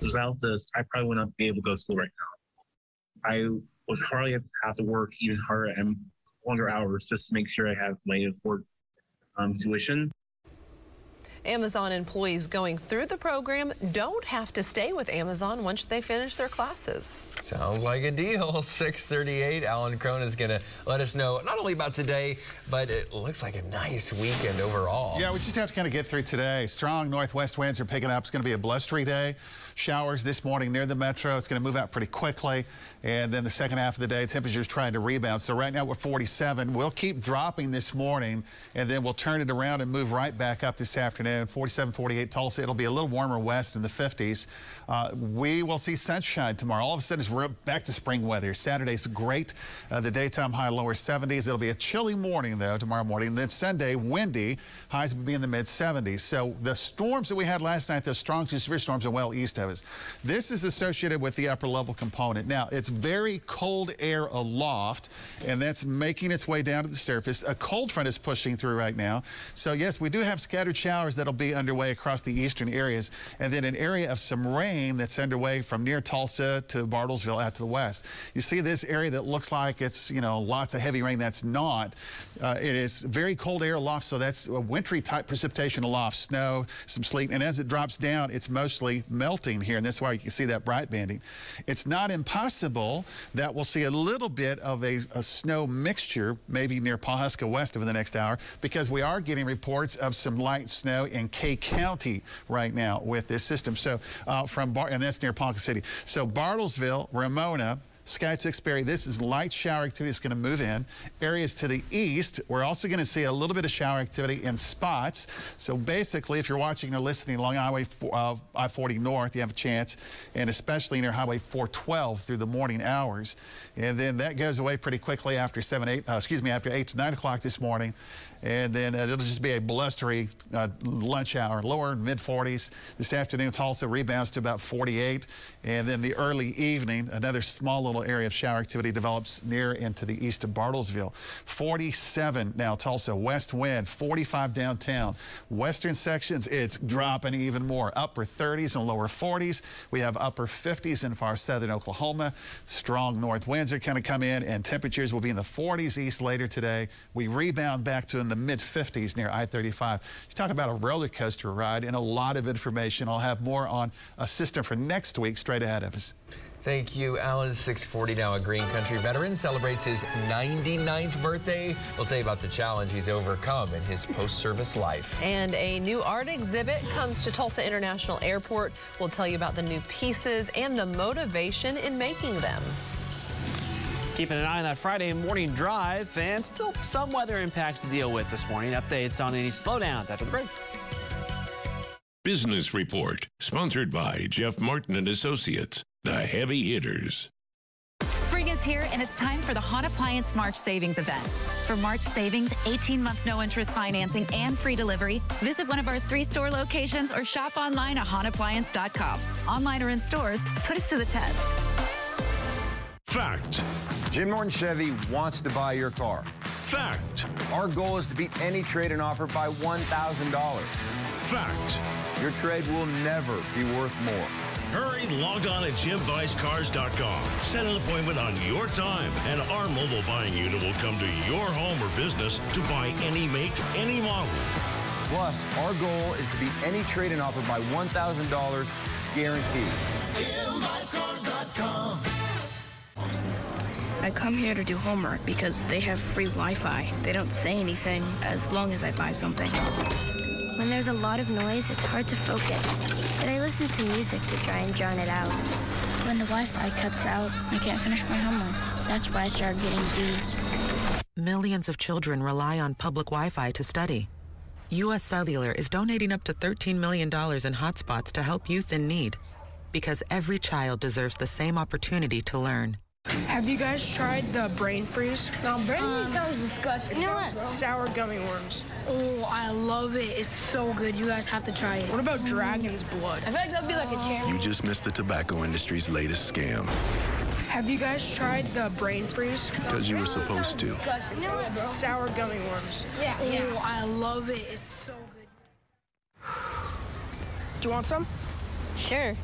Without this, I probably would not be able to go to school right now. I would probably have to work even harder and longer hours just to make sure I have money to afford um, tuition.
Amazon employees going through the program don't have to stay with Amazon once they finish their classes.
Sounds like a deal. 638. Alan Crone is going to let us know not only about today, but it looks like a nice weekend overall.
Yeah, we just have to kind of get through today. Strong northwest winds are picking up. It's going to be a blustery day. Showers this morning near the metro. It's going to move out pretty quickly. And then the second half of the day, temperatures trying to rebound. So right now we're 47. We'll keep dropping this morning, and then we'll turn it around and move right back up this afternoon. afternoon, 47, 48 Tulsa. It'll be a little warmer west in the 50s. Uh, we will see sunshine tomorrow. All of a sudden, we're back to spring weather. Saturday's great. Uh, the daytime high lower 70s. It'll be a chilly morning, though, tomorrow morning. Then Sunday, windy. Highs will be in the mid 70s. So the storms that we had last night, those strong to severe storms, are well east of us. This is associated with the upper level component. Now, it's very cold air aloft, and that's making its way down to the surface. A cold front is pushing through right now. So, yes, we do have scattered showers that'll be underway across the eastern areas, and then an area of some rain that's underway from near Tulsa to Bartlesville out to the west. You see this area that looks like it's, you know, lots of heavy rain. That's not. Uh, it is very cold air aloft, so that's a wintry type precipitation aloft, snow, some sleet, and as it drops down, it's mostly melting here, and that's why you can see that bright banding. It's not impossible that we'll see a little bit of a, a snow mixture, maybe near Pawhuska West over the next hour, because we are getting reports of some light snow in Kay County right now with this system. So uh, from Bar- and that's near Ponca City. So Bartlesville, Ramona, Sky Tewksbury, this is light shower activity is going to move in. Areas to the east, we're also going to see a little bit of shower activity in spots. So basically, if you're watching or listening along Highway uh, I-40 North, you have a chance, and especially near Highway 412 through the morning hours. And then that goes away pretty quickly after 7, 8, uh, excuse me, after 8 to 9 o'clock this morning. And then uh, it'll just be a blustery uh, lunch hour, lower mid 40s. This afternoon, Tulsa rebounds to about 48. And then the early evening, another small little area of shower activity develops near and to the east of Bartlesville. 47 now, Tulsa, west wind, 45 downtown. Western sections, it's dropping even more. Upper 30s and lower 40s. We have upper 50s in far southern Oklahoma. Strong north winds are kind of come in, and temperatures will be in the 40s east later today. We rebound back to the mid 50s near I 35. You talk about a roller coaster ride and a lot of information. I'll have more on a system for next week straight ahead of us.
Thank you, Alan. 640 now. A Green Country veteran celebrates his 99th birthday. We'll tell you about the challenge he's overcome in his post-service life.
And a new art exhibit comes to Tulsa International Airport. We'll tell you about the new pieces and the motivation in making them.
Keeping an eye on that Friday morning drive and still some weather impacts to deal with this morning. Updates on any slowdowns after the break.
Business Report, sponsored by Jeff Martin and Associates, the heavy hitters.
Spring is here and it's time for the Hahn Appliance March Savings event. For March savings, 18 month no interest financing, and free delivery, visit one of our three store locations or shop online at hahnappliance.com. Online or in stores, put us to the test.
Fact. Jim Norton Chevy wants to buy your car.
Fact.
Our goal is to beat any trade in offer by $1,000.
Fact.
Your trade will never be worth more.
Hurry, log on at JimBuysCars.com. Set an appointment on your time, and our mobile buying unit will come to your home or business to buy any make, any model.
Plus, our goal is to beat any trade in offer by $1,000 guaranteed.
JimBuysCars.com. I come here to do homework because they have free Wi-Fi. They don't say anything as long as I buy something.
When there's a lot of noise, it's hard to focus. But I listen to music to try and drown it out. When the Wi-Fi cuts out, I can't finish my homework. That's why I started getting D's.
Millions of children rely on public Wi-Fi to study. U.S. Cellular is donating up to $13 million in hotspots to help youth in need. Because every child deserves the same opportunity to learn.
Have you guys tried the brain freeze?
No, brain
Um,
freeze sounds disgusting.
It
You know
sounds
what?
sour gummy worms. Oh, I love it. It's so good. You guys have to try it. What about dragon's blood?
I feel like that'd be like a chair.
You just missed the tobacco industry's latest scam
Have you guys tried the brain freeze?
because you were supposed to.
Disgusting. Sour gummy worms.
Yeah,
oh,
yeah.
I love it. It's so good. Do you want some?
Sure.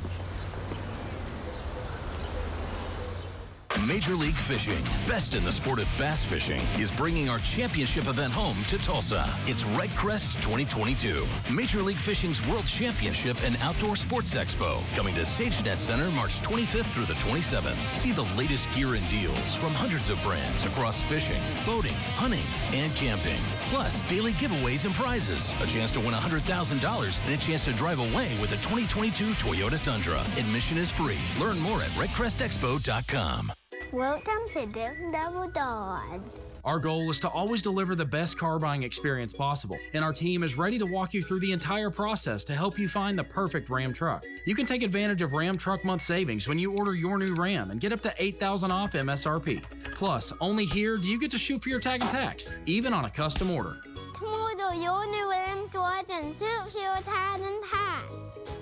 Major League Fishing, best in the sport of bass fishing, is bringing our championship event home to Tulsa. It's REDCREST 2022, Major League Fishing's World Championship and Outdoor Sports Expo, coming to SageNet Center March 25th through the 27th. See the latest gear and deals from hundreds of brands across fishing, boating, hunting, and camping. Plus, daily giveaways and prizes, a chance to win $100,000, and a chance to drive away with a 2022 Toyota Tundra. Admission is free. Learn more at redcrestexpo.com.
Welcome to Jim Glover Dodge.
Our goal is to always deliver the best car buying experience possible, and our team is ready to walk you through the entire process to help you find the perfect Ram truck. You can take advantage of Ram Truck Month savings when you order your new Ram and get up to 8000 off MSRP. Plus, only here do you get to shoot for your tag and tax, even on a custom order.
Tomorrow, your new Ram's waiting, so shoot for tag and tax.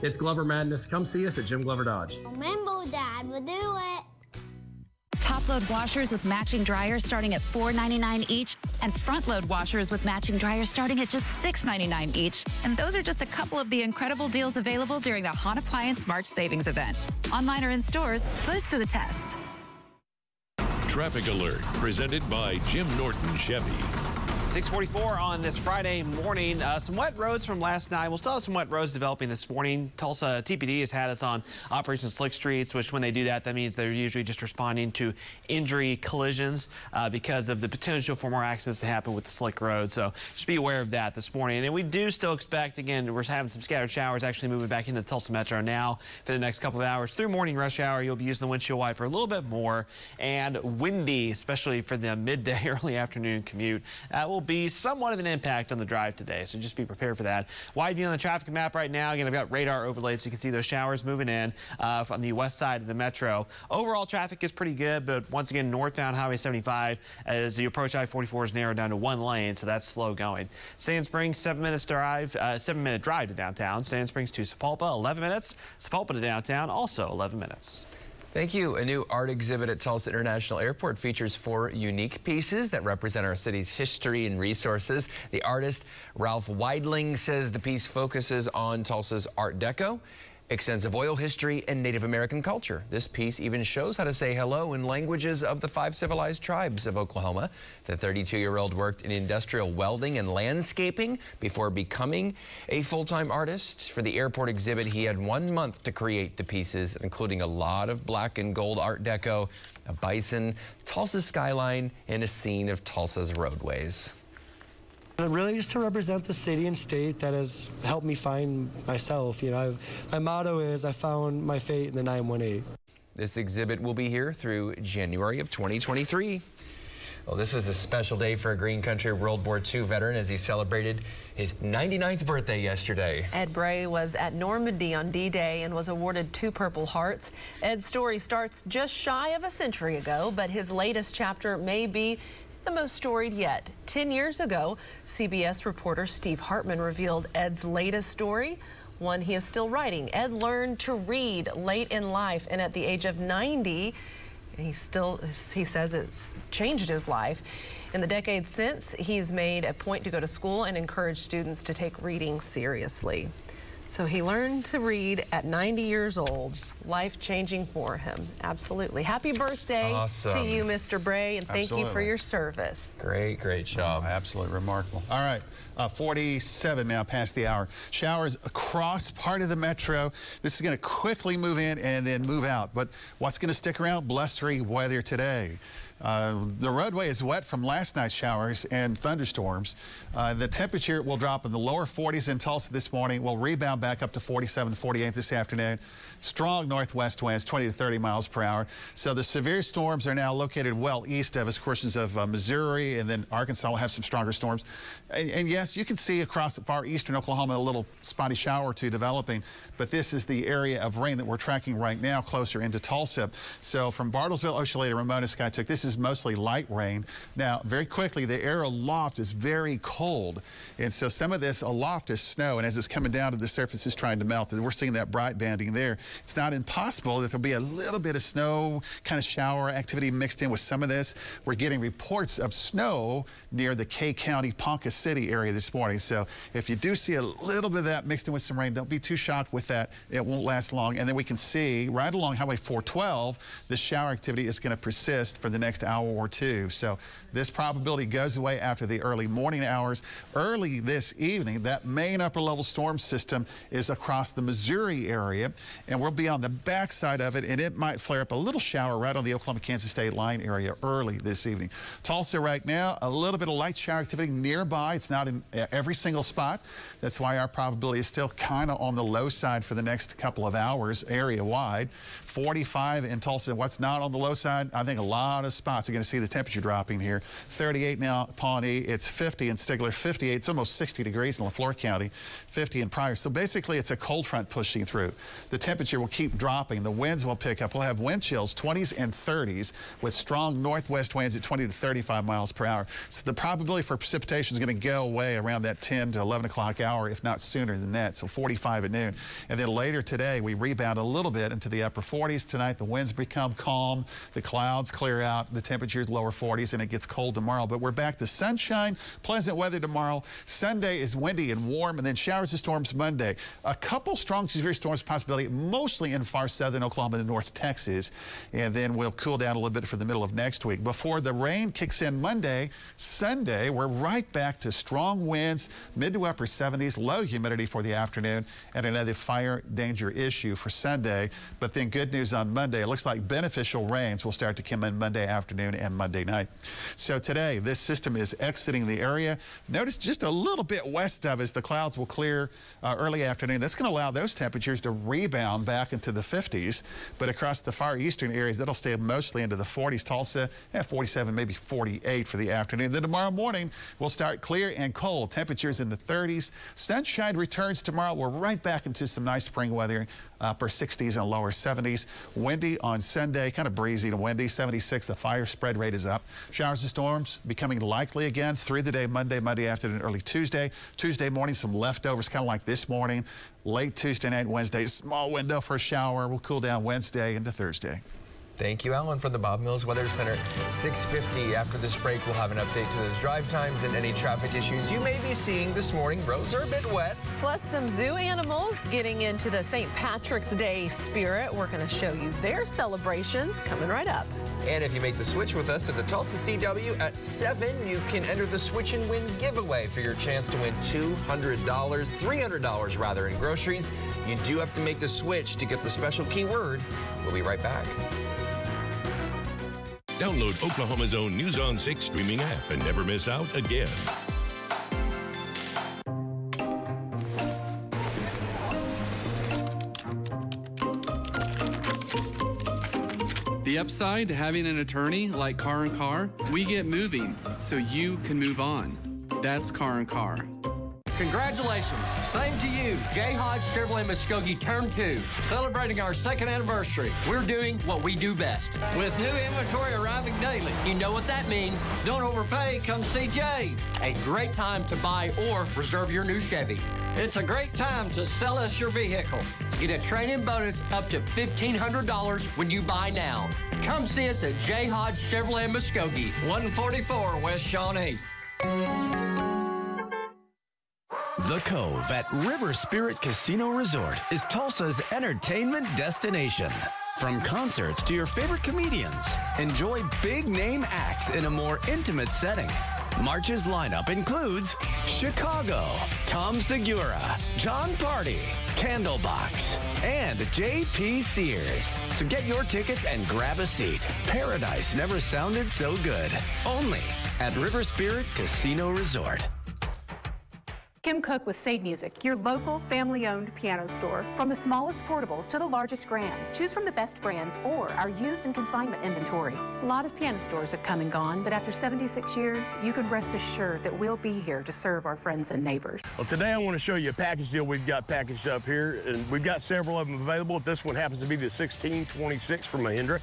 It's Glover Madness. Come see us at Jim Glover Dodge.
Remember, Dad will do it.
Top load washers with matching dryers starting at $4.99 each, and front load washers with matching dryers starting at just $6.99 each. And those are just a couple of the incredible deals available during the Hahn Appliance March Savings event. Online or in stores, put us to the test.
Traffic alert presented by Jim Norton Chevy.
644 on this Friday morning. Uh, some wet roads from last night. We'll still have some wet roads developing this morning. Tulsa TPD has had us on Operation Slick Streets, which when they do that, that means they're usually just responding to injury collisions uh, because of the potential for more accidents to happen with the slick road. So just be aware of that this morning. And we do still expect, again, we're having some scattered showers actually moving back into Tulsa Metro now for the next couple of hours. Through morning rush hour, you'll be using the windshield wiper a little bit more and windy, especially for the midday, early afternoon commute. That will be somewhat of an impact on the drive today, so just be prepared for that. Wide view on the traffic map right now. Again, I've got radar overlaid so you can see those showers moving in uh, from the west side of the metro. Overall traffic is pretty good, but once again, northbound Highway 75 as you approach I-44 is narrowed down to one lane, so that's slow going. Sand Springs, seven minutes drive, uh, seven minute drive to downtown. Sand Springs to Sapulpa, 11 minutes. Sapulpa to downtown, also 11 minutes.
Thank you. A new art exhibit at Tulsa International Airport features four unique pieces that represent our city's history and resources. The artist, Ralph Weidling, says the piece focuses on Tulsa's Art Deco, extensive oil history, and Native American culture. This piece even shows how to say hello in languages of the five civilized tribes of Oklahoma. The 32-year-old worked in industrial welding and landscaping before becoming a full-time artist. For the airport exhibit, he had one month to create the pieces, including a lot of black and gold Art Deco, a bison, Tulsa skyline, and a scene of Tulsa's roadways.
Really, just to represent the city and state that has helped me find myself. You know, I've, my motto is I found my fate in the 918.
This exhibit will be here through January of 2023. Well, this was a special day for a Green Country World War II veteran as he celebrated his 99th birthday yesterday.
Ed Bray was at Normandy on D-Day and was awarded two Purple Hearts. Ed's story starts just shy of a century ago, but his latest chapter may be the most storied yet. Ten years ago, CBS reporter Steve Hartman revealed Ed's latest story, one he is still writing. Ed learned to read late in life, and at the age of 90, he still, he says it's changed his life. In the decades since, he's made a point to go to school and encourage students to take reading seriously. So he learned to read at 90 years old. Life changing for him. Absolutely. Happy birthday
Awesome.
to you, Mr. Bray, and thank you for your service.
Great, great job.
Oh, absolutely remarkable. All right, uh, 47 now past the hour. Showers across part of the metro. This is going to quickly move in and then move out. But what's going to stick around? Blustery weather today. Uh, the roadway is wet from last night's showers and thunderstorms. Uh, the temperature will drop in the lower 40s in Tulsa this morning. Will rebound back up to 47, 48 this afternoon. Strong northwest winds, 20 to 30 miles per hour. So the severe storms are now located well east of us, portions of uh, Missouri, and then Arkansas will have some stronger storms. And, and yes, you can see across far eastern Oklahoma a little spotty shower or two developing, but this is the area of rain that we're tracking right now closer into Tulsa. So from Bartlesville, Ochelata, Ramona, Skiatook, this is mostly light rain. Now, very quickly, the air aloft is very cold, and so some of this aloft is snow, and as it's coming down to the surface, it's trying to melt. We're seeing that bright banding there. It's not impossible that there'll be a little bit of snow kind of shower activity mixed in with some of this. We're getting reports of snow near the Kay County, Ponca City area this morning. So if you do see a little bit of that mixed in with some rain, don't be too shocked with that. It won't last long. And then we can see right along Highway 412, the shower activity is going to persist for the next hour or two. So this probability goes away after the early morning hours. Early this evening, that main upper level storm system is across the Missouri area, and we'll be on the backside of it, and it might flare up a little shower right on the Oklahoma-Kansas State line area early this evening. Tulsa right now, a little bit of light shower activity nearby. It's not in uh, every single spot. That's why our probability is still kind of on the low side for the next couple of hours area-wide. 45 in Tulsa. What's not on the low side? I think a lot of spots. You're going to see the temperature dropping here. 38 now Pawnee. It's 50 in Stigler, 58. It's almost 60 degrees in LeFlore County, 50 in Pryor. So basically, it's a cold front pushing through. The temperature will keep dropping. The winds will pick up. We'll have wind chills, 20s and 30s, with strong northwest winds at 20 to 35 miles per hour. So the probability for precipitation is going to go away around that 10 to 11 o'clock hour, if not sooner than that. So 45 at noon. And then later today, we rebound a little bit into the upper 40s. Tonight, the winds become calm. The clouds clear out. The temperatures lower 40s, and it gets cold tomorrow. But we're back to sunshine, pleasant weather tomorrow. Sunday is windy and warm, and then showers and storms Monday. A couple strong severe storms possibility, mostly in far southern Oklahoma and North Texas. And then we'll cool down a little bit for the middle of next week. Before the rain kicks in Monday, Sunday, we're right back to strong winds, mid to upper 70s, low humidity for the afternoon, and another fire danger issue for Sunday. But then good news on Monday. It looks like beneficial rains will start to come in Monday afternoon and Monday night. So today, this system is exiting the area. Notice just a little bit west of us, the clouds will clear uh, early afternoon. That's going to allow those temperatures to rebound back into the 50s. But across the far eastern areas, that'll stay mostly into the 40s. Tulsa, yeah, 47, maybe 48 for the afternoon. Then tomorrow morning, we'll start clear and cold. Temperatures in the 30s. Sunshine returns tomorrow. We're right back into some nice spring weather, upper 60s and lower 70s. Windy on Sunday, kind of breezy to windy, 76. The fire spread rate is up. Showers and storms becoming likely again through the day, Monday, Monday afternoon, early Tuesday. Tuesday morning, some leftovers, kind of like this morning. Late Tuesday night, Wednesday, small window for a shower. We'll cool down Wednesday into Thursday.
Thank you, Alan, from the Bob Mills Weather Center. 650 after this break, we'll have an update to those drive times and any traffic issues you may be seeing this morning. Roads are a bit wet.
Plus some zoo animals getting into the St. Patrick's Day spirit. We're going to show you their celebrations coming right up.
And if you make the switch with us to the Tulsa CW at 7, you can enter the Switch and Win giveaway for your chance to win $200, $300 rather in groceries. You do have to make the switch to get the special keyword. We'll be right back.
Download Oklahoma's own News on 6 streaming app and never miss out again.
The upside to having an attorney like Carr and Carr, we get moving so you can move on. That's Carr and Carr.
Congratulations. Same to you. J. Hodge Chevrolet Muskogee Turn 2. Celebrating our second anniversary. We're doing what we do best. With new inventory arriving daily. You know what that means. Don't overpay. Come see Jay. A great time to buy or reserve your new Chevy. It's a great time to sell us your vehicle. Get a trade-in bonus up to $1,500 when you buy now. Come see us at J. Hodge Chevrolet Muskogee, 144 West Shawnee.
Cove at River Spirit Casino Resort is Tulsa's entertainment destination. From concerts to your favorite comedians, enjoy big name acts in a more intimate setting. March's lineup includes Chicago, Tom Segura, Jon Pardi, Candlebox, and J.P. Sears. So get your tickets and grab a seat. Paradise never sounded so good. Only at River Spirit Casino Resort.
Kim Cook with Saied Music, your local family-owned piano store. From the smallest portables to the largest grands, choose from the best brands or our used and consignment inventory. A lot of piano stores have come and gone, but after 76 years, you can rest assured that we'll be here to serve our friends and neighbors.
Well, today I want to show you a package deal we've got packaged up here, and we've got several of them available. This one happens to be the 1626 from Mahindra.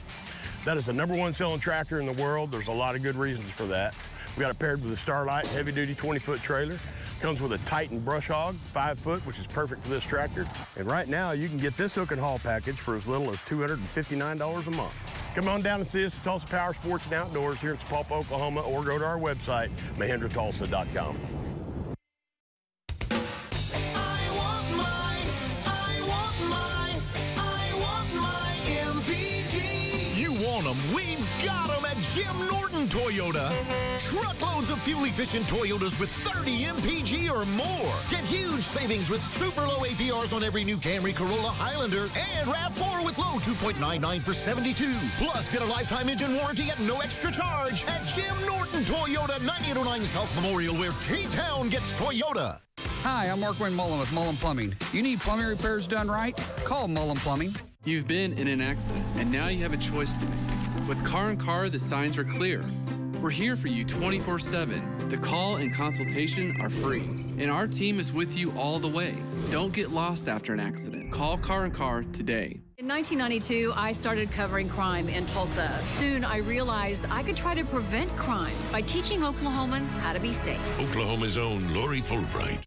That is the number one selling tractor in the world. There's a lot of good reasons for that. We got it paired with a Starlight heavy-duty 20-foot trailer. Comes with a Titan brush hog, five foot, which is perfect for this tractor. And right now, you can get this hook and haul package for as little as $259 a month. Come on down and see us at Tulsa Power Sports and Outdoors here in Sapulpa, Oklahoma, or go to our website, mahindratulsa.com.
You want them, we've got them at Jim Norton Toyota. Truckloads of fuel-efficient Toyotas with 30 MPG or more. Get huge savings with super low APRs on every new Camry, Corolla, Highlander, and RAV4 with low 2.99 for 72. Plus, get a lifetime engine warranty at no extra charge at Jim Norton Toyota, 9809 South Memorial, where T-Town gets Toyota.
Hi, I'm Markwayne Mullin with Mullin Plumbing. You need plumbing repairs done right? Call Mullin Plumbing.
You've been in an accident, and now you have a choice to make. With Carr and Carr, the signs are clear. We're here for you 24 7. The call and consultation are free. And our team is with you all the way. Don't get lost after an accident. Call Carr and Carr today.
In 1992, I started covering crime in Tulsa. Soon, I realized I could try to prevent crime by teaching Oklahomans how to be safe.
Oklahoma's own Lori Fulbright.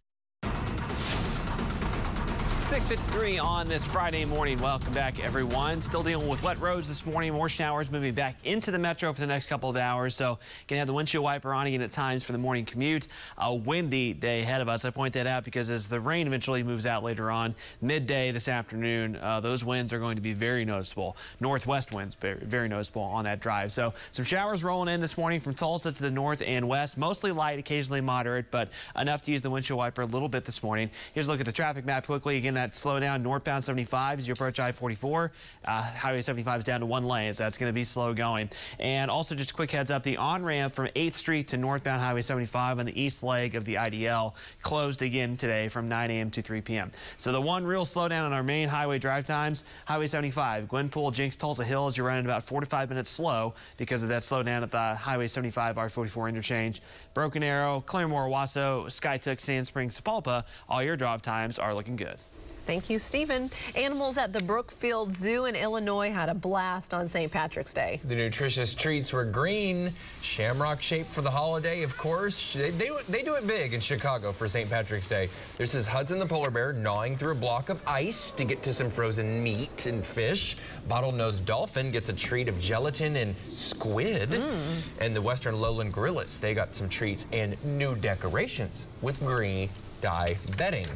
653 on this Friday morning. Welcome back, everyone. Still dealing with wet roads this morning. More showers moving back into the metro for the next couple of hours. So, gonna have the windshield wiper on again at times for the morning commute. A windy day ahead of us. I point that out because as the rain eventually moves out later on, midday this afternoon, uh, those winds are going to be very noticeable. Northwest winds, very, very noticeable on that drive. So, some showers rolling in this morning from Tulsa to the north and west. Mostly light, occasionally moderate, but enough to use the windshield wiper a little bit this morning. Here's a look at the traffic map quickly. Again, that slow down northbound 75 as you approach I-44. Uh, Highway 75 is down to one lane, so that's going to be slow going. And also just a quick heads up, the on-ramp from 8th Street to northbound Highway 75 on the east leg of the IDL closed again today from 9 a.m. to 3 p.m. So the one real slowdown on our main highway drive times, Highway 75, Glenpool, Jenks, Tulsa Hills, you're running about 4 to 5 minutes slow because of that slowdown at the Highway 75 R44 interchange. Broken Arrow, Claremore, Wasso, Skiatook, Sand Springs, Sapulpa, all your drive times are looking good.
Thank you, Stephen. Animals at the Brookfield Zoo in Illinois had a blast on St. Patrick's Day.
The nutritious treats were green, shamrock shaped for the holiday, of course. They, they, they do it big in Chicago for St. Patrick's Day. This is Hudson the polar bear gnawing through a block of ice to get to some frozen meat and fish. Bottlenose dolphin gets a treat of gelatin and squid. Mm. And the western lowland gorillas, they got some treats and new decorations with green dye bedding.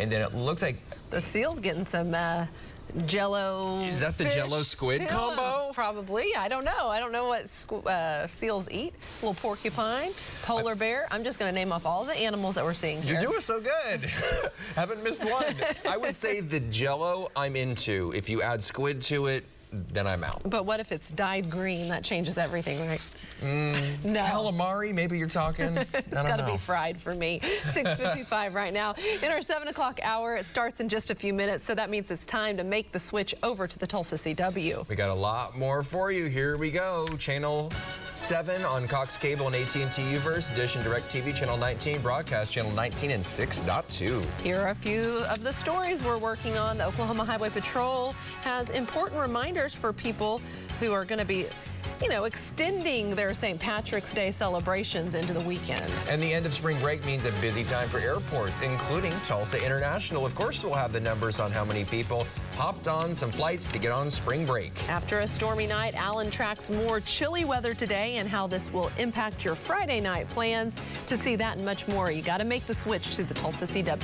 And then it looks like
the seal's getting some uh, jello.
Is that the jello squid combo?
Probably. I don't know. I don't know what uh, seals eat. A little porcupine, polar bear. I'm just going to name off all the animals that we're seeing here.
You're doing so good. Haven't missed one. I would say the jello I'm into. If you add squid to it, then I'm out.
But what if it's dyed green? That changes everything, right?
Mm, no. Calamari, maybe you're talking.
it's got to be fried for me. 6.55 right now. In our 7 o'clock hour, it starts in just a few minutes, so that means it's time to make the switch over to the Tulsa CW.
We got a lot more for you. Here we go. Channel 7 on Cox Cable and AT&T Uverse, Dish Direct TV, Channel 19, Broadcast Channel 19 and 6.2.
Here are a few of the stories we're working on. The Oklahoma Highway Patrol has important reminders for people who are going to be you know, extending their St. Patrick's Day celebrations into the weekend.
And the end of spring break means a busy time for airports, including Tulsa International. Of course, we'll have the numbers on how many people hopped on some flights to get on spring break.
After a stormy night, Alan tracks more chilly weather today and how this will impact your Friday night plans. To see that and much more, you got to make the switch to the Tulsa CW.